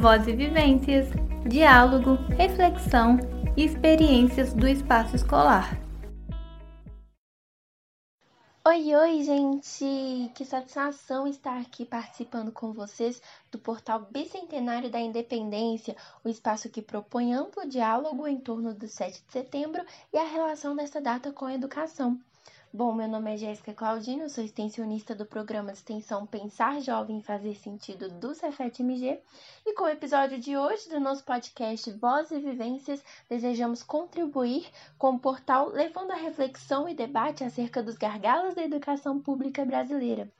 Voz e vivências, diálogo, reflexão e experiências do espaço escolar. Oi, oi, gente! Que satisfação estar aqui participando com vocês do portal Bicentenário da Independência, o espaço que propõe amplo diálogo em torno do 7 de setembro e a relação dessa data com a educação. Bom, meu nome é Jéssica Claudino, sou extensionista do programa de extensão Pensar Jovem Fazer Sentido do Cefet-MG e com o episódio de hoje do nosso podcast Voz e Vivências, desejamos contribuir com o portal levando a reflexão e debate acerca dos gargalos da educação pública brasileira.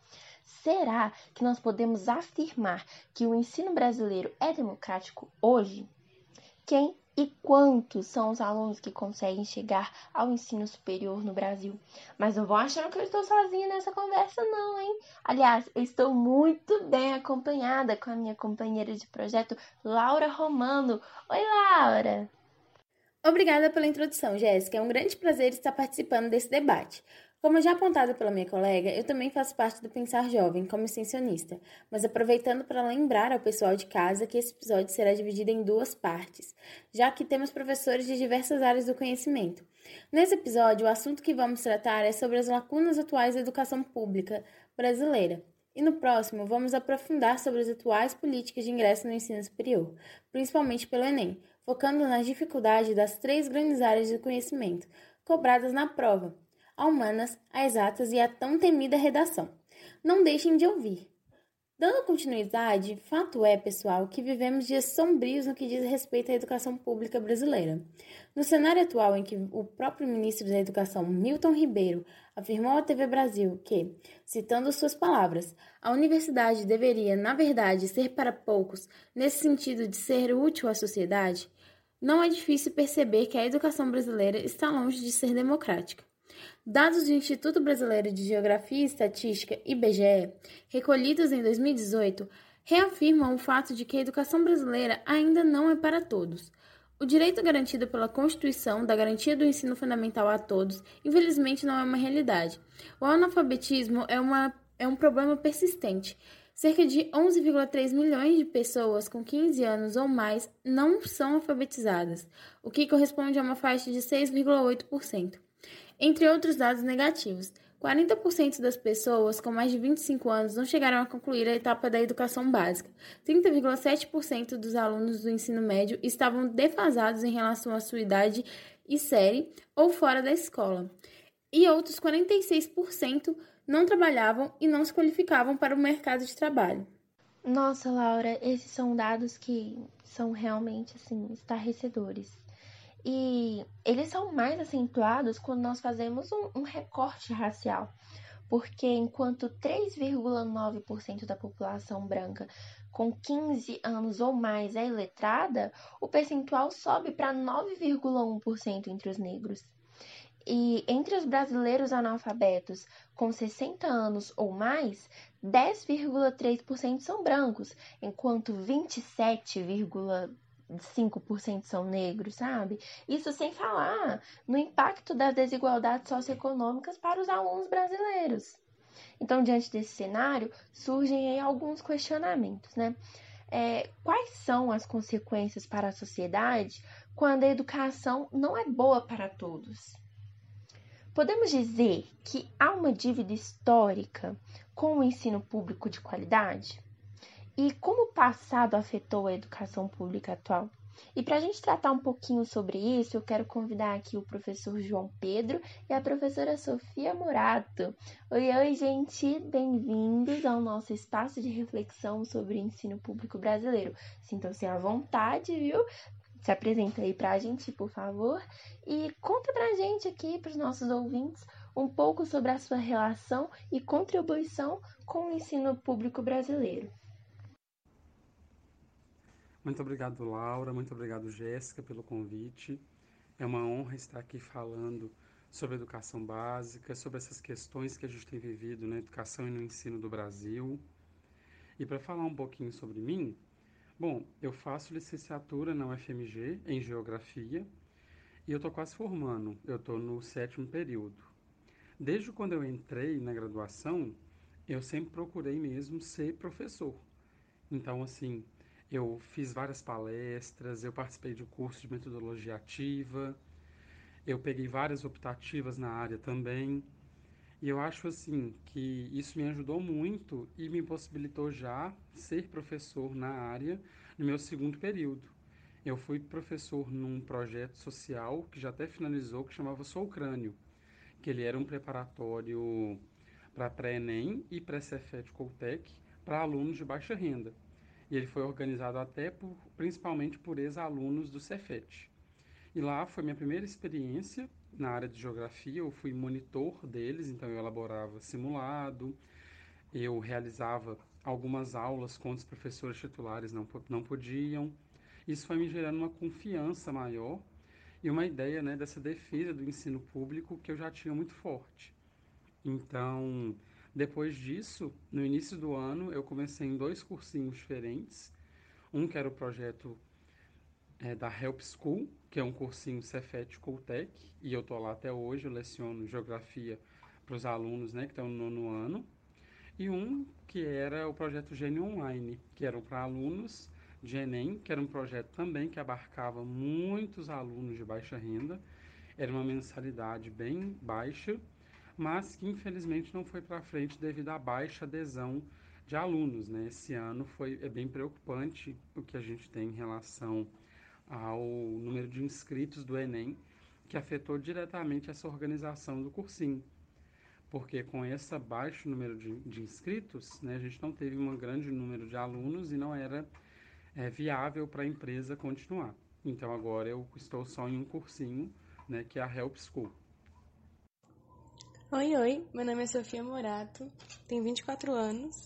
Será que nós podemos afirmar que o ensino brasileiro é democrático hoje? Quem e quantos são os alunos que conseguem chegar ao ensino superior no Brasil. Mas não vão achando que eu estou sozinha nessa conversa, não, hein? Aliás, estou muito bem acompanhada com a minha companheira de projeto, Laura Romano. Oi, Laura! Obrigada pela introdução, Jéssica. É um grande prazer estar participando desse debate. Como já apontado pela minha colega, eu também faço parte do Pensar Jovem como extensionista, mas aproveitando para lembrar ao pessoal de casa que esse episódio será dividido em duas partes, já que temos professores de diversas áreas do conhecimento. Nesse episódio, o assunto que vamos tratar é sobre as lacunas atuais da educação pública brasileira. E no próximo, vamos aprofundar sobre as atuais políticas de ingresso no ensino superior, principalmente pelo Enem, focando nas dificuldades das três grandes áreas do conhecimento cobradas na prova a humanas, a exatas e a tão temida redação. Não deixem de ouvir. Dando continuidade, fato é, pessoal, que vivemos dias sombrios no que diz respeito à educação pública brasileira. No cenário atual em que o próprio ministro da Educação, Milton Ribeiro, afirmou à TV Brasil que, citando suas palavras, a universidade deveria, na verdade, ser para poucos, nesse sentido de ser útil à sociedade, não é difícil perceber que a educação brasileira está longe de ser democrática. Dados do Instituto Brasileiro de Geografia e Estatística, IBGE, recolhidos em 2018, reafirmam o fato de que a educação brasileira ainda não é para todos. O direito garantido pela Constituição da garantia do ensino fundamental a todos, infelizmente, não é uma realidade. O analfabetismo é, uma, é um problema persistente. Cerca de 11,3 milhões de pessoas com 15 anos ou mais não são alfabetizadas, o que corresponde a uma faixa de 6,8%. Entre outros dados negativos, 40% das pessoas com mais de 25 anos não chegaram a concluir a etapa da educação básica. 30,7% dos alunos do ensino médio estavam defasados em relação à sua idade e série ou fora da escola. E outros 46% não trabalhavam e não se qualificavam para o mercado de trabalho. Nossa, Laura, esses são dados que são realmente assim estarrecedores. E eles são mais acentuados quando nós fazemos um, um recorte racial, porque enquanto 3,9% da população branca com 15 anos ou mais é iletrada, o percentual sobe para 9,1% entre os negros. E entre os brasileiros analfabetos com 60 anos ou mais, 10,3% são brancos, enquanto 27,2% 5% são negros, sabe? Isso sem falar no impacto das desigualdades socioeconômicas para os alunos brasileiros. Então, diante desse cenário, surgem alguns questionamentos, né? É, quais são as consequências para a sociedade quando a educação não é boa para todos? Podemos dizer que há uma dívida histórica com o ensino público de qualidade? E como o passado afetou a educação pública atual. E para a gente tratar um pouquinho sobre isso, eu quero convidar aqui o professor João Pedro e a professora Sofia Morato. Oi, oi, gente! Bem-vindos ao nosso espaço de reflexão sobre o ensino público brasileiro. Sintam-se à vontade, viu? Se apresenta aí para a gente, por favor, e conta para a gente aqui, para os nossos ouvintes, um pouco sobre a sua relação e contribuição com o ensino público brasileiro. Muito obrigado, Laura. Muito obrigado, Jéssica, pelo convite. É uma honra estar aqui falando sobre educação básica, sobre essas questões que a gente tem vivido na educação e no ensino do Brasil. E para falar um pouquinho sobre mim, bom, eu faço licenciatura na UFMG em Geografia e eu estou quase formando, eu estou no sétimo período. Desde quando eu entrei na graduação, eu sempre procurei mesmo ser professor. Então, assim, Eu fiz várias palestras, eu participei de um curso de metodologia ativa, eu peguei várias optativas na área também. E eu acho assim que isso me ajudou muito e me possibilitou já ser professor na área no meu segundo período. Eu fui professor num projeto social que já até finalizou, que chamava Sou Crânio, que ele era um preparatório para pré-ENEM e pré-Cefet Coltec para alunos de baixa renda. E ele foi organizado até por, principalmente por ex-alunos do Cefet. E lá foi minha primeira experiência na área de geografia, eu fui monitor deles, então eu elaborava simulado, eu realizava algumas aulas quando os professores titulares não, não podiam. Isso foi me gerando uma confiança maior e uma ideia né, dessa defesa do ensino público que eu já tinha muito forte. Então, depois disso, no início do ano, eu comecei em dois cursinhos diferentes. Um que era o projeto é, da Help School, que é um cursinho Cefet Coltec, e eu estou lá até hoje, eu leciono geografia para os alunos né, que estão no nono ano. E um que era o projeto Gênio Online, que era para alunos de Enem, que era um projeto também que abarcava muitos alunos de baixa renda. Era uma mensalidade bem baixa, mas que infelizmente não foi para frente devido à baixa adesão de alunos. Né? Esse ano foi é bem preocupante o que a gente tem em relação ao número de inscritos do Enem, que afetou diretamente essa organização do cursinho. Porque com esse baixo número de, de inscritos, né, a gente não teve um grande número de alunos e não era é, viável para a empresa continuar. Então agora eu estou só em um cursinho, né, que é a Help School. Oi, oi, meu nome é Sofia Morato, tenho 24 anos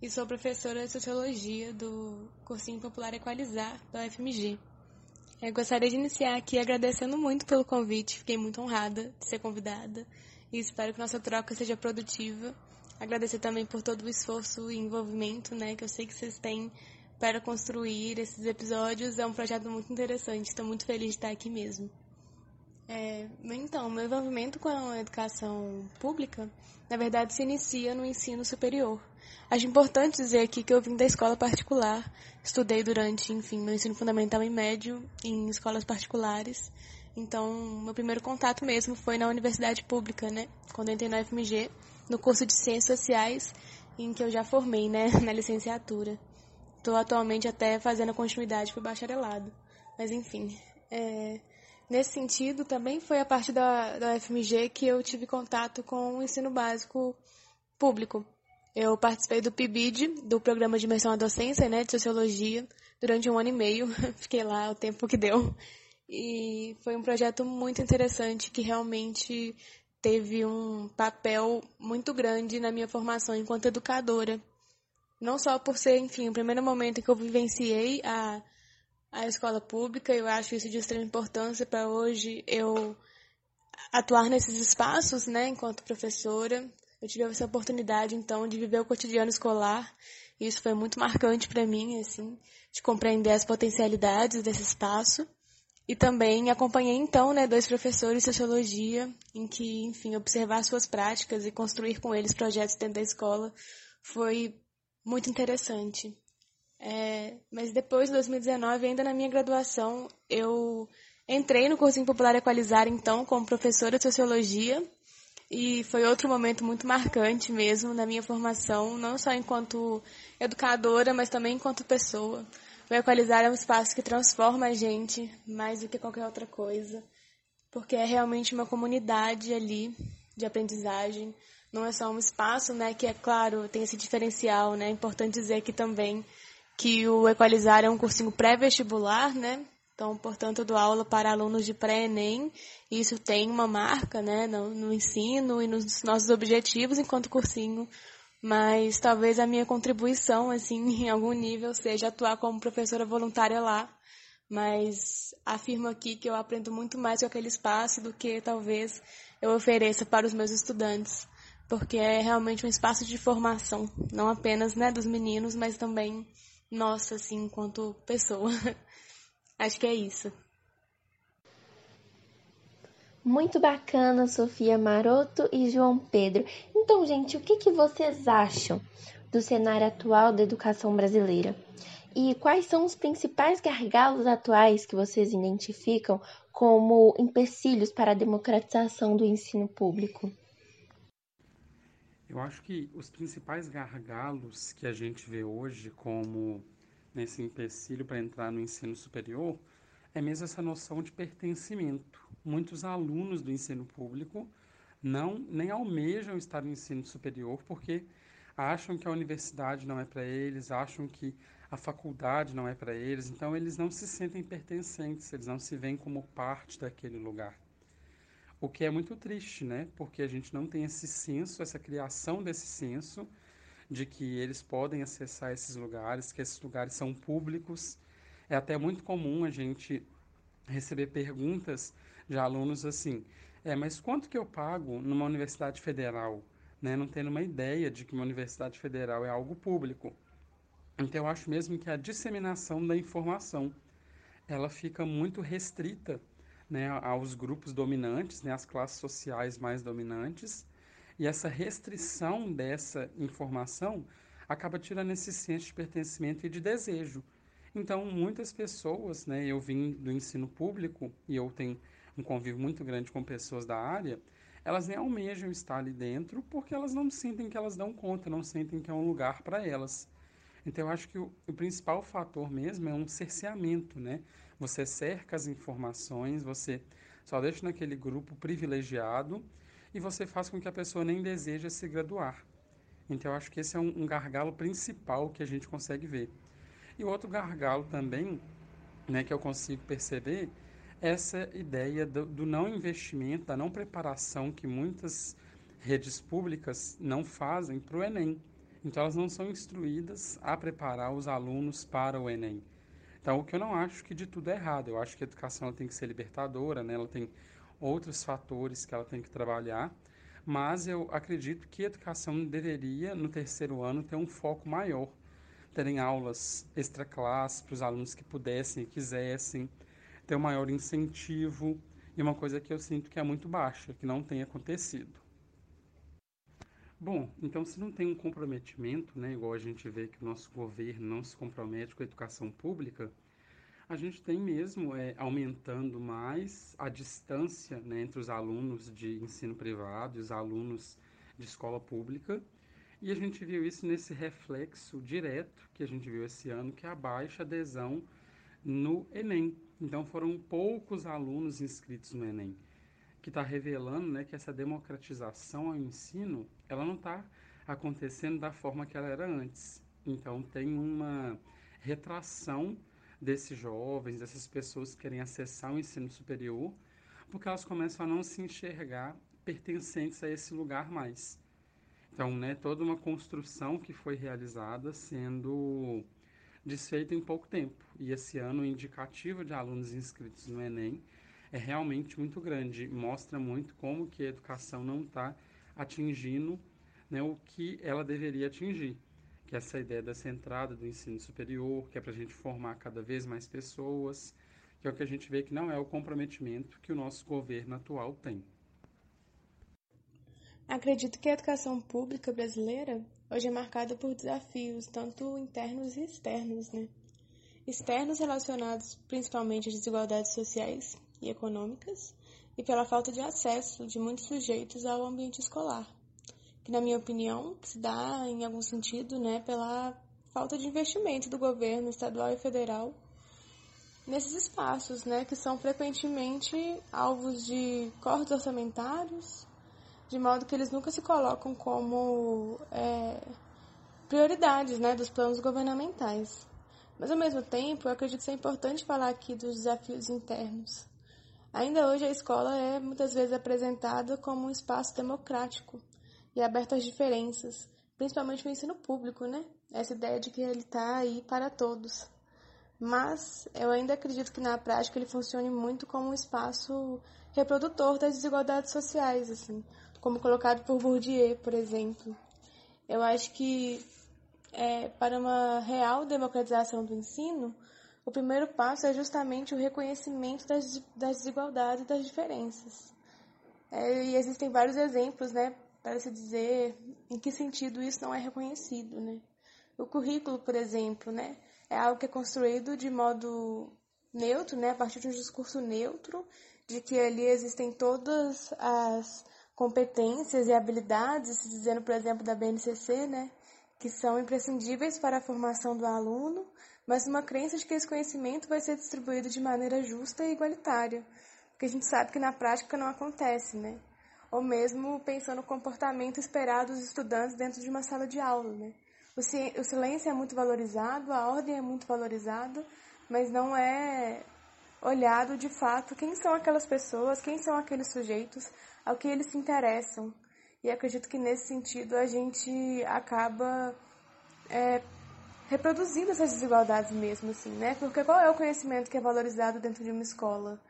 e sou professora de Sociologia do Cursinho Popular Equalizar da UFMG. Eu gostaria de iniciar aqui agradecendo muito pelo convite, fiquei muito honrada de ser convidada e espero que nossa troca seja produtiva. Agradecer também por todo o esforço e envolvimento né, que eu sei que vocês têm para construir esses episódios. É um projeto muito interessante, estou muito feliz de estar aqui mesmo. É, então, meu envolvimento com a educação pública, na verdade, se inicia no ensino superior. Acho importante dizer aqui que eu vim da escola particular, estudei durante, enfim, meu ensino fundamental e médio em escolas particulares. Então, meu primeiro contato mesmo foi na universidade pública, né? Quando entrei na FMG, no curso de Ciências Sociais, em que eu já formei, né, na licenciatura. Estou atualmente até fazendo continuidade para o bacharelado. Mas, enfim, é, Nesse sentido, também foi a partir da, da UFMG que eu tive contato com o ensino básico público. Eu participei do PIBID, do Programa de Imersão à Docência, né, de Sociologia, durante um ano e meio. Fiquei lá o tempo que deu. E foi um projeto muito interessante que realmente teve um papel muito grande na minha formação enquanto educadora. Não só por ser, enfim, o primeiro momento que eu vivenciei a a escola pública. Eu acho isso de extrema importância para hoje eu atuar nesses espaços, né, enquanto professora. Eu tive essa oportunidade, então, de viver o cotidiano escolar. E isso foi muito marcante para mim, assim, de compreender as potencialidades desse espaço. E também acompanhei, então, né, dois professores de sociologia, em que, enfim, observar suas práticas e construir com eles projetos dentro da escola foi muito interessante. É, mas depois, de 2019, ainda na minha graduação, eu entrei no cursinho popular Equalizar, então, como professora de Sociologia, e foi outro momento muito marcante mesmo na minha formação, não só enquanto educadora, mas também enquanto pessoa. O Equalizar é um espaço que transforma a gente mais do que qualquer outra coisa, porque é realmente uma comunidade ali de aprendizagem. Não é só um espaço, né, que é claro, tem esse diferencial, né? É importante dizer que também que o Equalizar é um cursinho pré-vestibular, né? Então, portanto, eu dou aula para alunos de pré-ENEM. Isso tem uma marca, né, no, no ensino e nos nossos objetivos enquanto cursinho. Mas talvez a minha contribuição, assim, em algum nível, seja atuar como professora voluntária lá. Mas afirmo aqui que eu aprendo muito mais com aquele espaço do que talvez eu ofereça para os meus estudantes. Porque é realmente um espaço de formação, não apenas né, dos meninos, mas também nossa, assim, enquanto pessoa. Acho que é isso. Muito bacana, Sofia Maroto e João Pedro. Então, gente, o que, que vocês acham do cenário atual da educação brasileira? E quais são os principais gargalos atuais que vocês identificam como empecilhos para a democratização do ensino público? Eu acho que os principais gargalos que a gente vê hoje como nesse empecilho para entrar no ensino superior é mesmo essa noção de pertencimento. Muitos alunos do ensino público não nem almejam estar no ensino superior porque acham que a universidade não é para eles, acham que a faculdade não é para eles, então eles não se sentem pertencentes, eles não se veem como parte daquele lugar. O que é muito triste, né? Porque a gente não tem esse senso, essa criação desse senso de que eles podem acessar esses lugares, que esses lugares são públicos. É até muito comum a gente receber perguntas de alunos assim: é, mas quanto que eu pago numa universidade federal? Né? Não tendo uma ideia de que uma universidade federal é algo público. Então, eu acho mesmo que a disseminação da informação ela fica muito restrita né, aos grupos dominantes, né, às classes sociais mais dominantes, e essa restrição dessa informação acaba tirando esse senso de pertencimento e de desejo. Então, muitas pessoas, né, eu vim do ensino público e eu tenho um convívio muito grande com pessoas da área, elas nem almejam estar ali dentro porque elas não sentem que elas dão conta, não sentem que é um lugar para elas. Então, eu acho que o, o, principal fator mesmo é um cerceamento, né? Você cerca as informações, você só deixa naquele grupo privilegiado e você faz com que a pessoa nem deseje se graduar. Então, eu acho que esse é um, um gargalo principal que a gente consegue ver. E outro gargalo também, né, que eu consigo perceber, é essa ideia do, do não investimento, da não preparação que muitas redes públicas não fazem para o Enem. Então, elas não são instruídas a preparar os alunos para o Enem. Então, o que eu não acho que de tudo é errado. Eu acho que a educação ela tem que ser libertadora, né? ela tem outros fatores que ela tem que trabalhar, mas eu acredito que a educação deveria, no terceiro ano, ter um foco maior. Terem aulas extra-classe para os alunos que pudessem e quisessem, ter um maior incentivo, e uma coisa que eu sinto que é muito baixa, que não tem acontecido. Bom, então se não tem um comprometimento, né, igual a gente vê que o nosso governo não se compromete com a educação pública, a gente tem mesmo é, aumentando mais a distância né, entre os alunos de ensino privado e os alunos de escola pública. E a gente viu isso nesse reflexo direto que a gente viu esse ano, que é a baixa adesão no Enem. Então foram poucos alunos inscritos no Enem que está revelando né, que essa democratização ao ensino ela não está acontecendo da forma que ela era antes. Então tem uma retração desses jovens, dessas pessoas que querem acessar o ensino superior, porque elas começam a não se enxergar pertencentes a esse lugar mais. Então, né, toda uma construção que foi realizada sendo desfeita em pouco tempo. E esse ano o indicativo de alunos inscritos no Enem é realmente muito grande, mostra muito como que a educação não está atingindo né, o que ela deveria atingir, que é essa ideia dessa entrada do ensino superior, que é para a gente formar cada vez mais pessoas, que é o que a gente vê que não é o comprometimento que o nosso governo atual tem. Acredito que a educação pública brasileira hoje é marcada por desafios, tanto internos e externos, né? Externos relacionados principalmente às desigualdades sociais, e econômicas e pela falta de acesso de muitos sujeitos ao ambiente escolar, que na minha opinião se dá em algum sentido, né, pela falta de investimento do governo estadual e federal nesses espaços, né, que são frequentemente alvos de cortes orçamentários, de modo que eles nunca se colocam como é, prioridades, né, dos planos governamentais. Mas ao mesmo tempo, eu acredito ser importante falar aqui dos desafios internos, Ainda hoje a escola é muitas vezes apresentada como um espaço democrático e aberto às diferenças, principalmente no ensino público, né? Essa ideia de que ele está aí para todos. Mas eu ainda acredito que na prática ele funcione muito como um espaço reprodutor das desigualdades sociais, assim, como colocado por Bourdieu, por exemplo. Eu acho que é, para uma real democratização do ensino, o primeiro passo é justamente o reconhecimento das, das desigualdades e das diferenças. É, e existem vários exemplos, né, para se dizer em que sentido isso não é reconhecido, né. O currículo, por exemplo, né, é algo que é construído de modo neutro, né, a partir de um discurso neutro, de que ali existem todas as competências e habilidades, se dizendo, por exemplo, da BNCC, né, que são imprescindíveis para a formação do aluno, mas uma crença de que esse conhecimento vai ser distribuído de maneira justa e igualitária, porque a gente sabe que na prática não acontece, né? Ou mesmo pensando no comportamento esperado dos estudantes dentro de uma sala de aula, né? O, o silêncio é muito valorizado, a ordem é muito valorizada, mas não é olhado de fato quem são aquelas pessoas, quem são aqueles sujeitos, ao que eles se interessam. E acredito que nesse sentido a gente acaba é, reproduzindo essas desigualdades mesmo, assim, né? Porque qual é o conhecimento que é valorizado dentro de uma escola?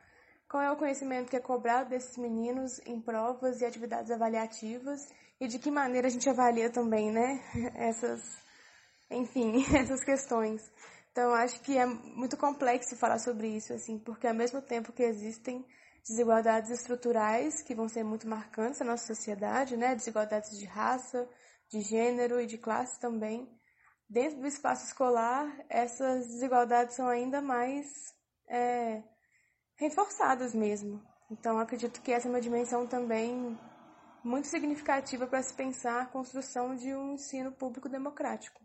Qual é o conhecimento que é cobrado desses meninos em provas e atividades avaliativas? E de que maneira a gente avalia também, né? Essas, enfim, essas questões. Então, acho que é muito complexo falar sobre isso, assim, porque ao mesmo tempo que existem desigualdades estruturais que vão ser muito marcantes na nossa sociedade, né? Desigualdades de raça, de gênero e de classe também. Dentro do espaço escolar, essas desigualdades são ainda mais é, reforçadas mesmo. Então, acredito que essa é uma dimensão também muito significativa para se pensar a construção de um ensino público democrático.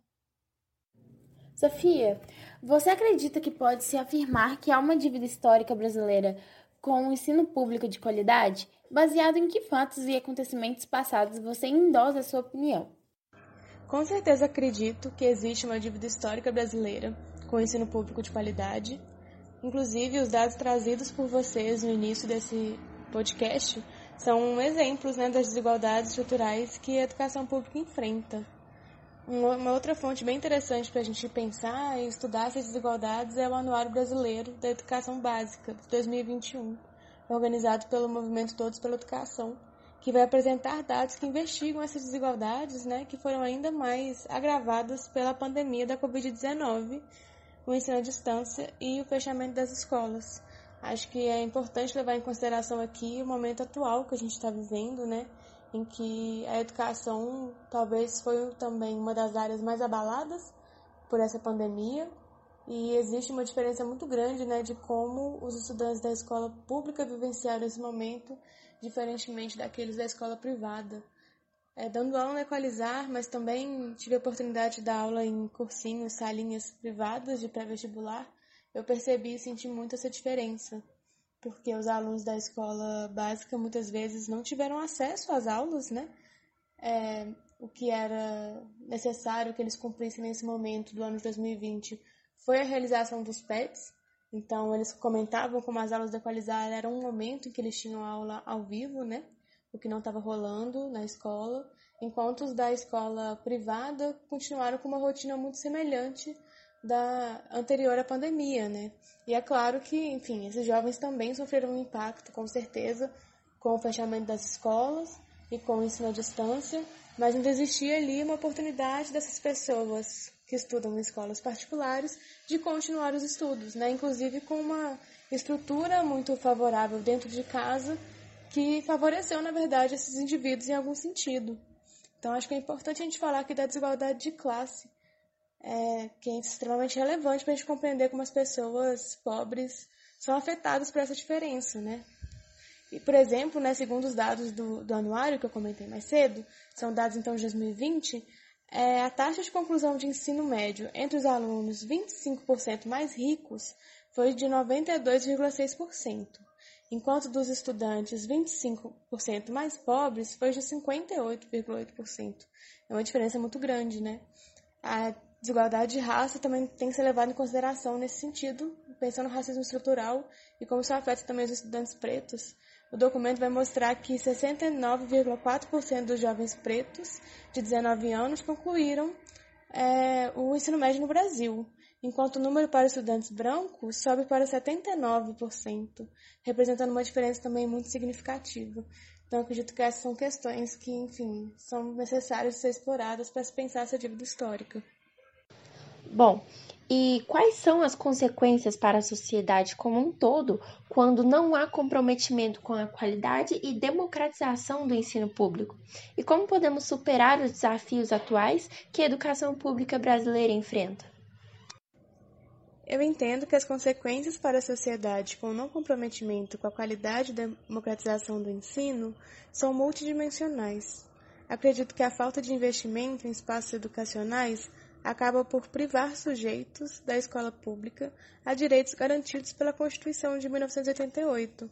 Sofia, você acredita que pode se afirmar que há uma dívida histórica brasileira com o um ensino público de qualidade? Baseado em que fatos e acontecimentos passados você endossa a sua opinião? Com certeza acredito que existe uma dívida histórica brasileira com o ensino público de qualidade. Inclusive, os dados trazidos por vocês no início desse podcast são exemplos né, das desigualdades estruturais que a educação pública enfrenta. Uma outra fonte bem interessante para a gente pensar e estudar essas desigualdades é o Anuário Brasileiro da Educação Básica, de 2021, organizado pelo Movimento Todos pela Educação, que vai apresentar dados que investigam essas desigualdades, né, que foram ainda mais agravadas pela pandemia da Covid-19, o ensino à distância e o fechamento das escolas. Acho que é importante levar em consideração aqui o momento atual que a gente está vivendo, né, em que a educação talvez foi também uma das áreas mais abaladas por essa pandemia e existe uma diferença muito grande né, de como os estudantes da escola pública vivenciaram esse momento, diferentemente daqueles da escola privada. É, dando aula na Equalizar, mas também tive a oportunidade de dar aula em cursinhos, salinhas privadas de pré-vestibular, eu percebi e senti muito essa diferença porque os alunos da escola básica muitas vezes não tiveram acesso às aulas, né? É, o que era necessário que eles cumprissem nesse momento do ano de 2020 foi a realização dos PETs. Então, eles comentavam como as aulas da Equalizar eram um momento em que eles tinham aula ao vivo, né? O que não estava rolando na escola, enquanto os da escola privada continuaram com uma rotina muito semelhante da anterior à pandemia, né? E é claro que, enfim, esses jovens também sofreram um impacto, com certeza, com o fechamento das escolas e com o ensino à distância, mas ainda existia ali uma oportunidade dessas pessoas que estudam em escolas particulares de continuar os estudos, né? Inclusive com uma estrutura muito favorável dentro de casa que favoreceu, na verdade, esses indivíduos em algum sentido. Então, acho que é importante a gente falar aqui da desigualdade de classe, é, que é extremamente relevante para a gente compreender como as pessoas pobres são afetadas por essa diferença, né? E, por exemplo, né, segundo os dados do, do anuário que eu comentei mais cedo, são dados então de 2020, é, a taxa de conclusão de ensino médio entre os alunos 25% mais ricos foi de 92,6%, enquanto dos estudantes 25% mais pobres foi de 58,8%. É uma diferença muito grande, né? A desigualdade de raça também tem que ser levada em consideração nesse sentido, pensando no racismo estrutural e como isso afeta também os estudantes pretos. O documento vai mostrar que 69,4% dos jovens pretos de 19 anos concluíram é, o ensino médio no Brasil, enquanto o número para estudantes brancos sobe para 79%, representando uma diferença também muito significativa. Então, acredito que essas são questões que, enfim, são necessárias ser exploradas para se pensar essa dívida histórica. Bom, e quais são as consequências para a sociedade como um todo quando não há comprometimento com a qualidade e democratização do ensino público? E como podemos superar os desafios atuais que a educação pública brasileira enfrenta? Eu entendo que as consequências para a sociedade com o não comprometimento com a qualidade da democratização do ensino são multidimensionais. Acredito que a falta de investimento em espaços educacionais acaba por privar sujeitos da escola pública a direitos garantidos pela Constituição de 1988.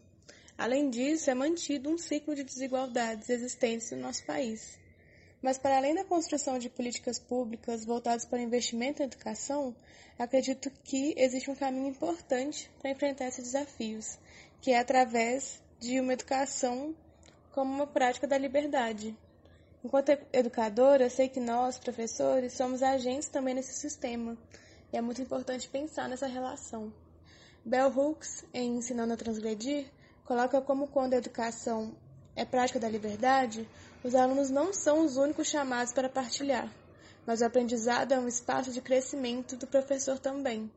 Além disso, é mantido um ciclo de desigualdades existentes no nosso país. Mas, para além da construção de políticas públicas voltadas para o investimento em educação, acredito que existe um caminho importante para enfrentar esses desafios, que é através de uma educação como uma prática da liberdade. Enquanto educadora, sei que nós, professores, somos agentes também nesse sistema, e é muito importante pensar nessa relação. Bell Hooks, em Ensinando a Transgredir, coloca como quando a educação é prática da liberdade, os alunos não são os únicos chamados para partilhar, mas o aprendizado é um espaço de crescimento do professor também.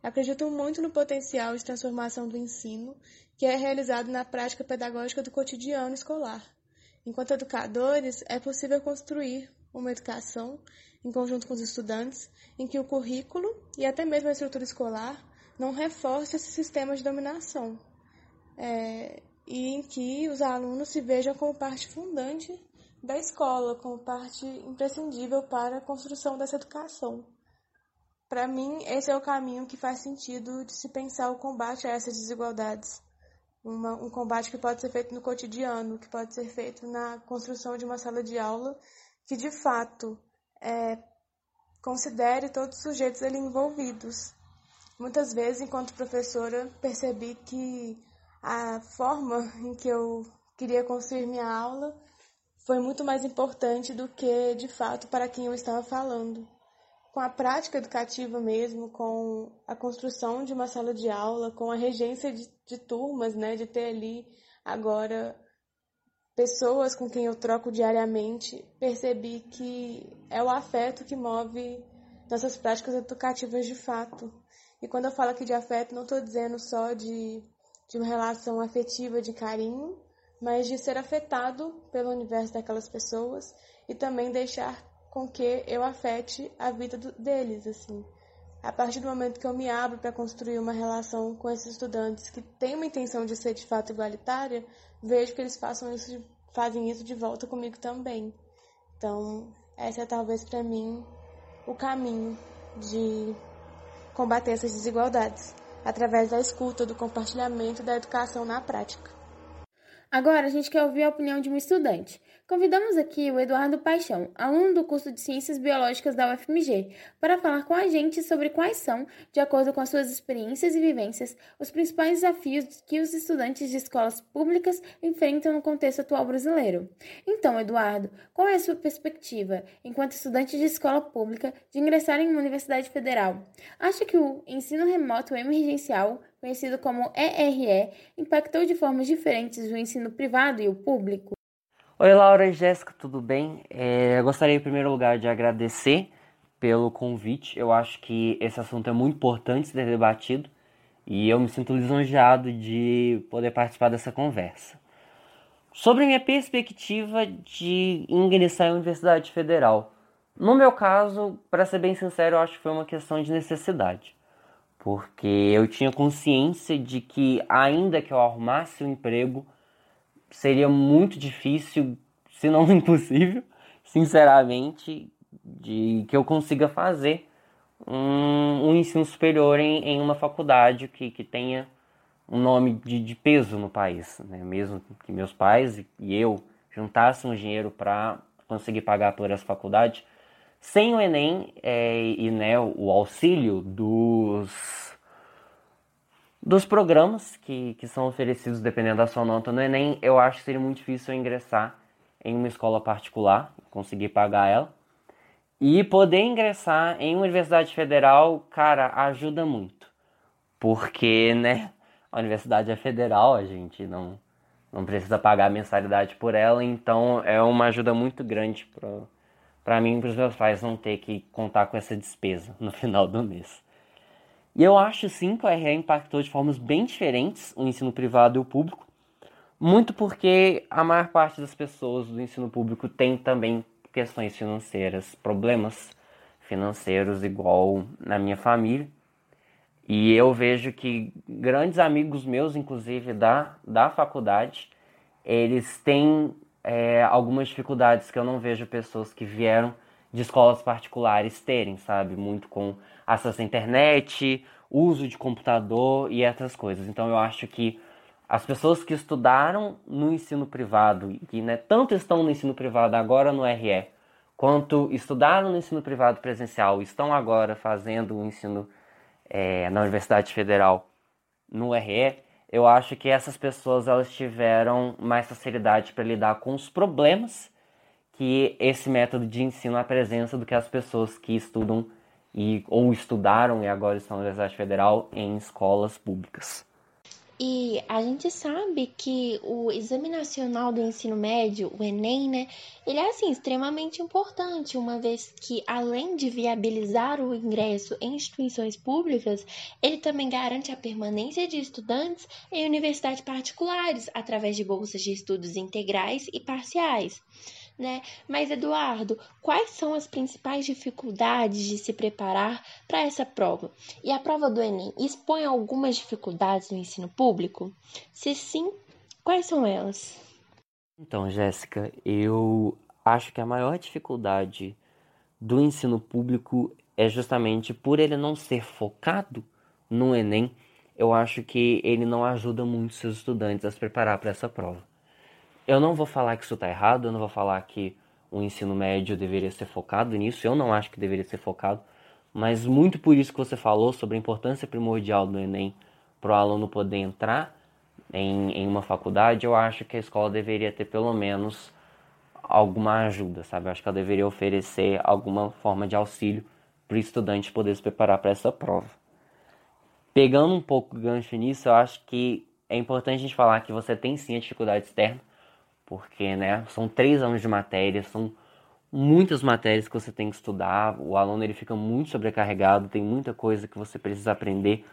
Acredito muito no potencial de transformação do ensino que é realizado na prática pedagógica do cotidiano escolar. Enquanto educadores, é possível construir uma educação, em conjunto com os estudantes, em que o currículo e até mesmo a estrutura escolar não reforce esse sistema de dominação, é, e em que os alunos se vejam como parte fundante da escola, como parte imprescindível para a construção dessa educação. Para mim, esse é o caminho que faz sentido de se pensar o combate a essas desigualdades. Uma, um combate que pode ser feito no cotidiano, que pode ser feito na construção de uma sala de aula que, de fato, é, considere todos os sujeitos ali envolvidos. Muitas vezes, enquanto professora, percebi que a forma em que eu queria construir minha aula foi muito mais importante do que, de fato, para quem eu estava falando. Com a prática educativa mesmo, com a construção de uma sala de aula, com a regência de, de turmas, né, de ter ali agora pessoas com quem eu troco diariamente, percebi que é o afeto que move nossas práticas educativas de fato. E quando eu falo aqui de afeto, não estou dizendo só de de uma relação afetiva de carinho, mas de ser afetado pelo universo daquelas pessoas e também deixar com que eu afete a vida do, deles, assim. A partir do momento que eu me abro para construir uma relação com esses estudantes que têm uma intenção de ser de fato igualitária, vejo que eles façam isso fazem isso de volta comigo também. Então, essa é talvez para mim o caminho de combater essas desigualdades através da escuta, do compartilhamento da educação na prática. Agora a gente quer ouvir a opinião de um estudante. Convidamos aqui o Eduardo Paixão, aluno do curso de Ciências Biológicas da UFMG, para falar com a gente sobre quais são, de acordo com as suas experiências e vivências, os principais desafios que os estudantes de escolas públicas enfrentam no contexto atual brasileiro. Então, Eduardo, qual é a sua perspectiva, enquanto estudante de escola pública, de ingressar em uma universidade federal? Acha que o ensino remoto emergencial conhecido como ERE, impactou de formas diferentes o ensino privado e o público? Oi, Laura e Jéssica, tudo bem? É, gostaria, em primeiro lugar, de agradecer pelo convite. Eu acho que esse assunto é muito importante ser debatido e eu me sinto lisonjeado de poder participar dessa conversa. Sobre minha perspectiva de ingressar em Universidade Federal. No meu caso, para ser bem sincero, eu acho que foi uma questão de necessidade. Porque eu tinha consciência de que, ainda que eu arrumasse um emprego, seria muito difícil, se não impossível, sinceramente, de que eu consiga fazer um, um ensino superior em, em, uma faculdade que, que tenha um nome de, de peso no país. Né? Mesmo que meus pais e eu juntássemos dinheiro para conseguir pagar por essa faculdade, sem o Enem é, e né, o auxílio dos dos programas que, que são oferecidos dependendo da sua nota no Enem, eu acho que seria muito difícil eu ingressar em uma escola particular, conseguir pagar ela. E poder ingressar em uma universidade federal, cara, ajuda muito. Porque, né, a universidade é federal, a gente não, não precisa pagar mensalidade por ela, então é uma ajuda muito grande para mim e para os meus pais não ter que contar com essa despesa no final do mês. E eu acho sim que o RE impactou de formas bem diferentes o ensino privado e o público, muito porque a maior parte das pessoas do ensino público tem também questões financeiras, problemas financeiros, igual na minha família. E eu vejo que grandes amigos meus, inclusive da, da faculdade, eles têm é, algumas dificuldades que eu não vejo pessoas que vieram de escolas particulares terem, sabe? Muito com acesso à internet, uso de computador e essas coisas. Então eu acho que as pessoas que estudaram no ensino privado e que né, tanto estão no ensino privado agora no RE, quanto estudaram no ensino privado presencial, estão agora fazendo o ensino é, na Universidade Federal no RE, eu acho que essas pessoas elas tiveram mais facilidade para lidar com os problemas que esse método de ensino apresenta do que as pessoas que estudam e ou estudaram e agora estão na Universidade Federal em escolas públicas. E a gente sabe que o Exame Nacional do Ensino Médio, o Enem, né, ele é assim extremamente importante, uma vez que além de viabilizar o ingresso em instituições públicas, ele também garante a permanência de estudantes em universidades particulares através de bolsas de estudos integrais e parciais né? Mas, Eduardo, quais são as principais dificuldades de se preparar para essa prova? E a prova do Enem expõe algumas dificuldades no ensino público? Se sim, quais são elas? Então, Jéssica, eu acho que a maior dificuldade do ensino público é justamente por ele não ser focado no Enem. Eu acho que ele não ajuda muito seus estudantes a se preparar para essa prova. Eu não vou falar que isso está errado, eu não vou falar que o ensino médio deveria ser focado nisso, eu não acho que deveria ser focado, mas muito por isso que você falou sobre a importância primordial do Enem para o aluno poder entrar em, em uma faculdade, eu acho que a escola deveria ter pelo menos alguma ajuda, sabe? Eu acho que ela deveria oferecer alguma forma de auxílio para o estudante poder se preparar para essa prova. Pegando um pouco o gancho nisso, eu acho que é importante a gente falar que você tem sim a dificuldade externa, porque né, são três anos de matéria, são muitas matérias que você tem que estudar, o aluno ele fica muito sobrecarregado, tem muita coisa que você precisa aprender,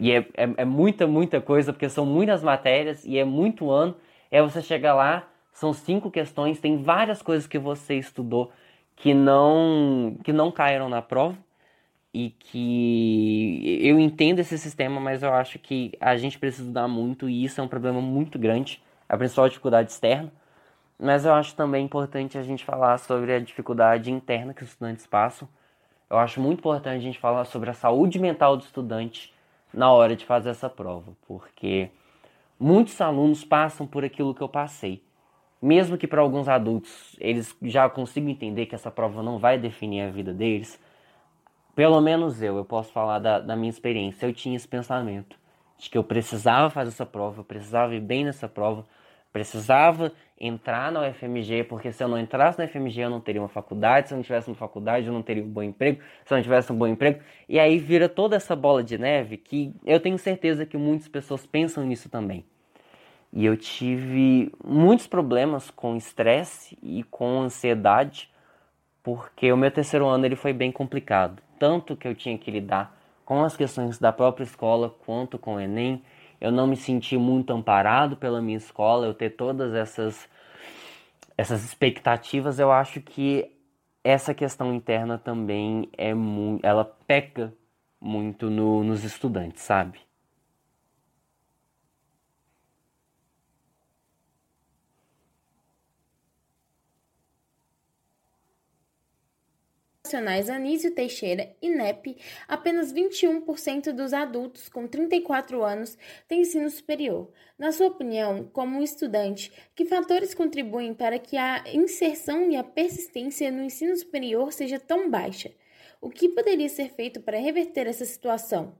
e é, é, é muita, muita coisa, porque são muitas matérias e é muito ano, é você chega lá, são cinco questões, tem várias coisas que você estudou que não, que não caíram na prova, e que eu entendo esse sistema, mas eu acho que a gente precisa estudar muito e isso é um problema muito grande a principal dificuldade externa, mas eu acho também importante a gente falar sobre a dificuldade interna que os estudantes passam. Eu acho muito importante a gente falar sobre a saúde mental do estudante na hora de fazer essa prova, porque muitos alunos passam por aquilo que eu passei. Mesmo que para alguns adultos eles já consigam entender que essa prova não vai definir a vida deles, pelo menos eu, eu posso falar da, da minha experiência, eu tinha esse pensamento de que eu precisava fazer essa prova, eu precisava ir bem nessa prova, precisava entrar na UFMG, porque se eu não entrasse na UFMG eu não teria uma faculdade, se eu não tivesse uma faculdade eu não teria um bom emprego, se eu não tivesse um bom emprego, e aí vira toda essa bola de neve que eu tenho certeza que muitas pessoas pensam nisso também. E eu tive muitos problemas com estresse e com ansiedade, porque o meu terceiro ano ele foi bem complicado, tanto que eu tinha que lidar com as questões da própria escola quanto com o Enem. Eu não me senti muito amparado pela minha escola, eu ter todas essas essas expectativas, eu acho que essa questão interna também é muito, ela peca muito no, nos estudantes, sabe? Nacionais Anísio Teixeira, INEP, apenas 21% dos adultos com 34 anos têm ensino superior. Na sua opinião, como estudante, que fatores contribuem para que a inserção e a persistência no ensino superior seja tão baixa? O que poderia ser feito para reverter essa situação?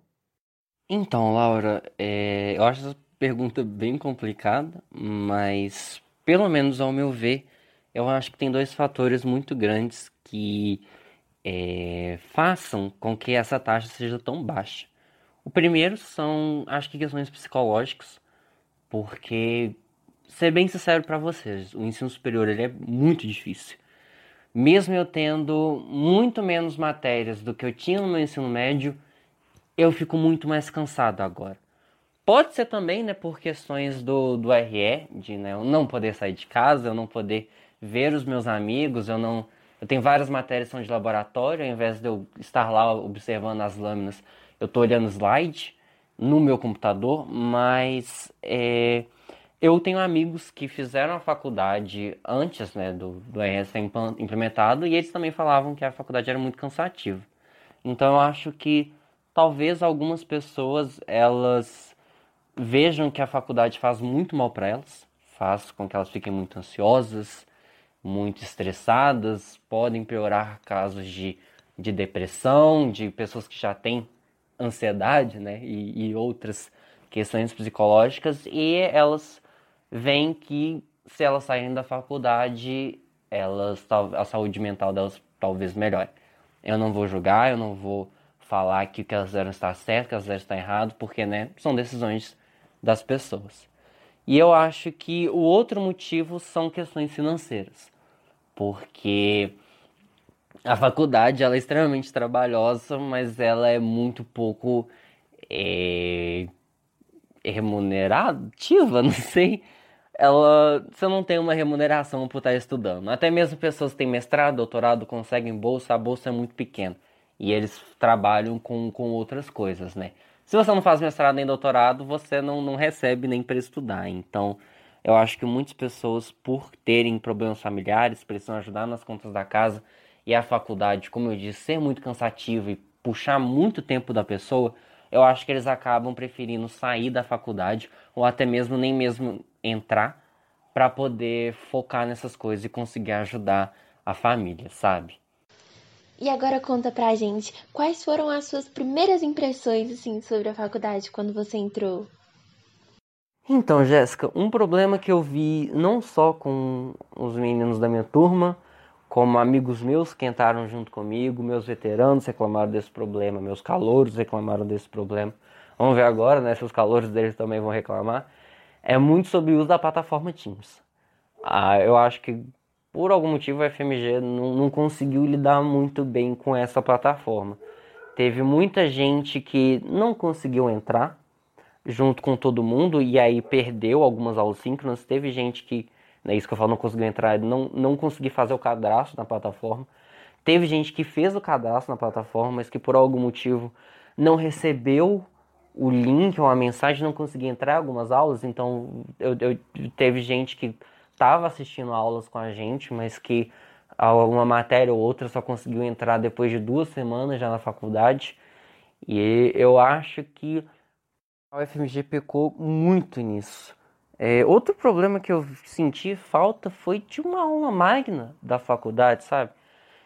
Então, Laura, é, eu acho essa pergunta bem complicada, mas pelo menos ao meu ver, eu acho que tem dois fatores muito grandes que é, façam com que essa taxa seja tão baixa. O primeiro são, acho que questões psicológicas, porque, ser bem sincero para vocês, o ensino superior ele é muito difícil. Mesmo eu tendo muito menos matérias do que eu tinha no meu ensino médio, eu fico muito mais cansado agora. Pode ser também, né, por questões do, do RE, de né, eu não poder sair de casa, eu não poder ver os meus amigos, eu não eu tenho várias matérias que são de laboratório, ao invés de eu estar lá observando as lâminas, eu estou olhando slide no meu computador, mas é, eu tenho amigos que fizeram a faculdade antes né, do, do ser implementado e eles também falavam que a faculdade era muito cansativa. Então eu acho que talvez algumas pessoas elas vejam que a faculdade faz muito mal para elas, faz com que elas fiquem muito ansiosas, muito estressadas, podem piorar casos de, de depressão, de pessoas que já têm ansiedade, né, e, e outras questões psicológicas, e elas veem que se elas saírem da faculdade, elas a saúde mental delas talvez melhore. Eu não vou julgar, eu não vou falar que o que elas fizeram está certo, que elas fizeram está errado, porque né, são decisões das pessoas. E eu acho que o outro motivo são questões financeiras, porque a faculdade ela é extremamente trabalhosa, mas ela é muito pouco é, remunerativa, não sei. Ela, você não tem uma remuneração por estar estudando. Até mesmo pessoas que têm mestrado, doutorado, conseguem bolsa, a bolsa é muito pequena. E eles trabalham com, com outras coisas, né? Se você não faz mestrado nem doutorado, você não, não recebe nem para estudar. Então, eu acho que muitas pessoas, por terem problemas familiares, precisam ajudar nas contas da casa e a faculdade, como eu disse, ser muito cansativo e puxar muito tempo da pessoa, eu acho que eles acabam preferindo sair da faculdade ou até mesmo nem mesmo entrar para poder focar nessas coisas e conseguir ajudar a família, sabe? E agora conta pra gente, quais foram as suas primeiras impressões assim sobre a faculdade quando você entrou? Então, Jéssica, um problema que eu vi não só com os meninos da minha turma, como amigos meus que entraram junto comigo, meus veteranos reclamaram desse problema, meus calouros reclamaram desse problema. Vamos ver agora, né, se os calouros deles também vão reclamar. É muito sobre o uso da plataforma Teams. Ah, eu acho que por algum motivo a FMG não, não conseguiu lidar muito bem com essa plataforma. Teve muita gente que não conseguiu entrar junto com todo mundo e aí perdeu algumas aulas síncronas. Teve gente que, é isso que eu falo, não conseguiu entrar, não, não conseguiu fazer o cadastro na plataforma. Teve gente que fez o cadastro na plataforma, mas que por algum motivo não recebeu o link ou a mensagem, não conseguia entrar em algumas aulas. Então, eu, eu teve gente que estava assistindo aulas com a gente, mas que alguma matéria ou outra só conseguiu entrar depois de duas semanas já na faculdade. E eu acho que a UFMG pecou muito nisso. É, outro problema que eu senti falta foi de uma aula magna da faculdade, sabe?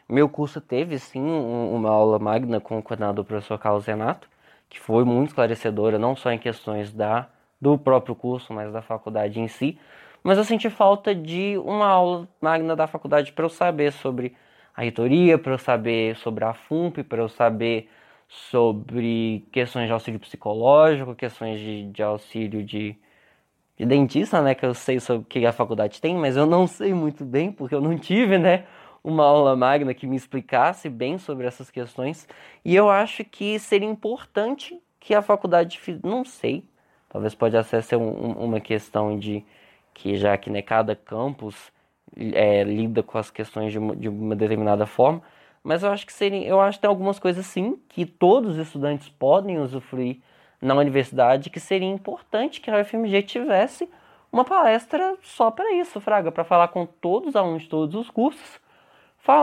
Meu curso teve sim uma aula magna com o coordenador professor Carlos Renato, que foi muito esclarecedora, não só em questões da, do próprio curso, mas da faculdade em si. Mas eu senti falta de uma aula magna da faculdade para eu saber sobre a reitoria, para eu saber sobre a FUMP, para eu saber sobre questões de auxílio psicológico, questões de, de auxílio de, de, dentista, né? Que eu sei sobre o que a faculdade tem, mas eu não sei muito bem, porque eu não tive, né? Uma aula magna que me explicasse bem sobre essas questões. E eu acho que seria importante que a faculdade, não sei, talvez pode até ser um, uma questão de que já que né, cada campus é, lida com as questões de uma, de uma, determinada forma, mas eu acho que seria, eu acho que tem algumas coisas sim que todos os estudantes podem usufruir na universidade que seria importante que a UFMG tivesse uma palestra só para isso, Fraga, para falar com todos os alunos de todos os cursos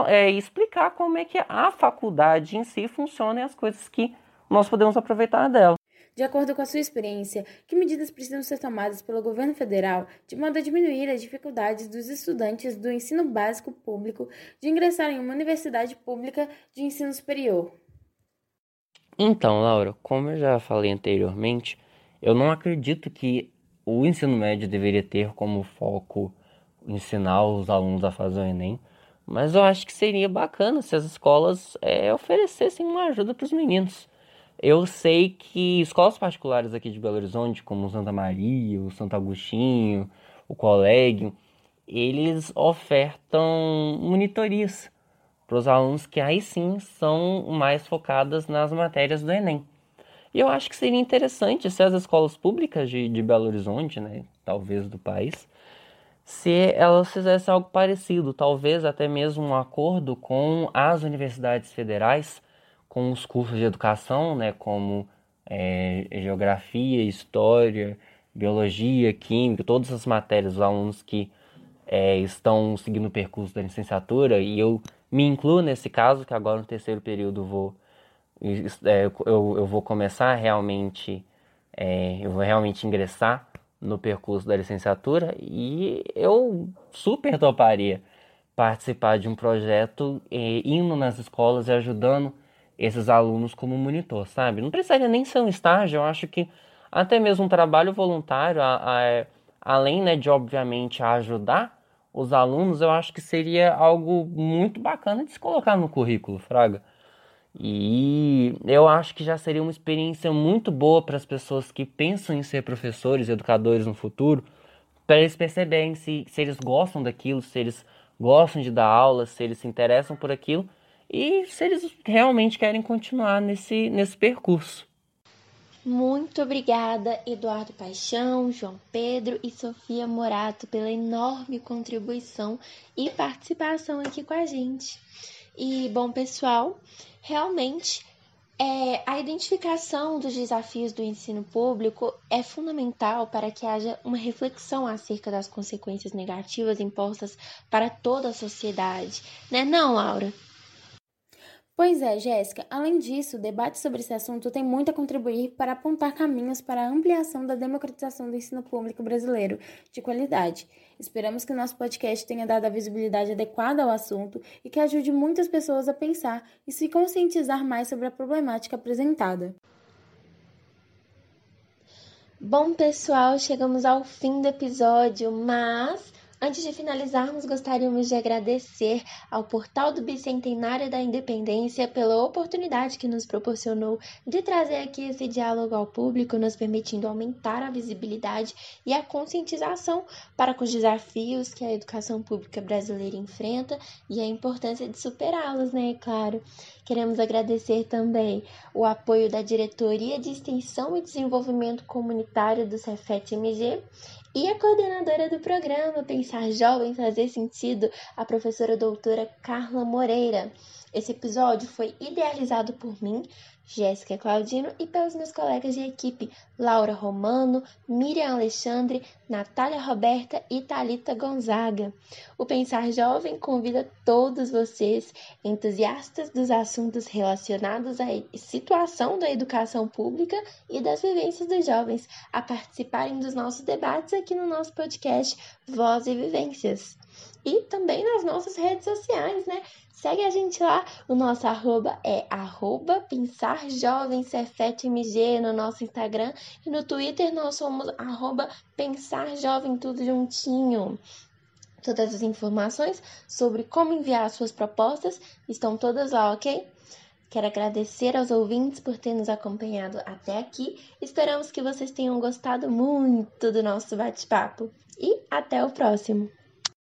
é, e explicar como é que a faculdade em si funciona e as coisas que nós podemos aproveitar dela. De acordo com a sua experiência, que medidas precisam ser tomadas pelo governo federal de modo a diminuir as dificuldades dos estudantes do ensino básico público de ingressar em uma universidade pública de ensino superior? Então, Laura, como eu já falei anteriormente, eu não acredito que o ensino médio deveria ter como foco ensinar os alunos a fazer o Enem, mas eu acho que seria bacana se as escolas é, oferecessem uma ajuda para os meninos. Eu sei que escolas particulares aqui de Belo Horizonte, como Santa Maria, o Santo Agostinho, o Colégio, eles ofertam monitorias para os alunos que aí sim são mais focadas nas matérias do Enem. E eu acho que seria interessante se as escolas públicas de, de Belo Horizonte, né, talvez do país, se elas fizessem algo parecido, talvez até mesmo um acordo com as universidades federais com os cursos de educação, né, como é, geografia, história, biologia, química, todas as matérias, os alunos que é, estão seguindo o percurso da licenciatura, e eu me incluo nesse caso, que agora no terceiro período vou, é, eu, eu vou começar realmente, é, eu vou realmente ingressar no percurso da licenciatura, e eu super toparia participar de um projeto é, indo nas escolas e ajudando esses alunos como monitor, sabe? Não precisaria nem ser um estágio, eu acho que até mesmo um trabalho voluntário, a, a, é, além né, de obviamente ajudar os alunos, eu acho que seria algo muito bacana de se colocar no currículo, Fraga. E eu acho que já seria uma experiência muito boa para as pessoas que pensam em ser professores, educadores no futuro, para eles perceberem se, se eles gostam daquilo, se eles gostam de dar aula, se eles se interessam por aquilo e se eles realmente querem continuar nesse, nesse percurso. Muito obrigada, Eduardo Paixão, João Pedro e Sofia Morato, pela enorme contribuição e participação aqui com a gente. E, bom, pessoal, realmente é, a identificação dos desafios do ensino público é fundamental para que haja uma reflexão acerca das consequências negativas impostas para toda a sociedade, né, não, Laura? Pois é, Jéssica. Além disso, o debate sobre esse assunto tem muito a contribuir para apontar caminhos para a ampliação da democratização do ensino público brasileiro de qualidade. Esperamos que nosso podcast tenha dado a visibilidade adequada ao assunto e que ajude muitas pessoas a pensar e se conscientizar mais sobre a problemática apresentada. Bom, pessoal, chegamos ao fim do episódio, mas Antes de finalizarmos, gostaríamos de agradecer ao Portal do Bicentenário da Independência pela oportunidade que nos proporcionou de trazer aqui esse diálogo ao público, nos permitindo aumentar a visibilidade e a conscientização para com os desafios que a educação pública brasileira enfrenta e a importância de superá-los, né? Claro. Queremos agradecer também o apoio da Diretoria de Extensão e Desenvolvimento Comunitário do Cefet-MG e a coordenadora do programa Pensar Jovem Fazer Sentido, a professora doutora Carla Moreira. Esse episódio foi idealizado por mim, Jéssica Claudino e pelos meus colegas de equipe Laura Romano, Miriam Alexandre, Natália Roberta e Talita Gonzaga. O Pensar Jovem convida todos vocês, entusiastas dos assuntos relacionados à situação da educação pública e das vivências dos jovens, a participarem dos nossos debates aqui no nosso podcast Voz e Vivências e também nas nossas redes sociais, né? Segue a gente lá, o nosso arroba é arroba no nosso Instagram e no Twitter nós somos arroba Pensar Jovem tudo juntinho. Todas as informações sobre como enviar suas propostas estão todas lá, ok? Quero agradecer aos ouvintes por ter nos acompanhado até aqui. Esperamos que vocês tenham gostado muito do nosso bate-papo. E até o próximo!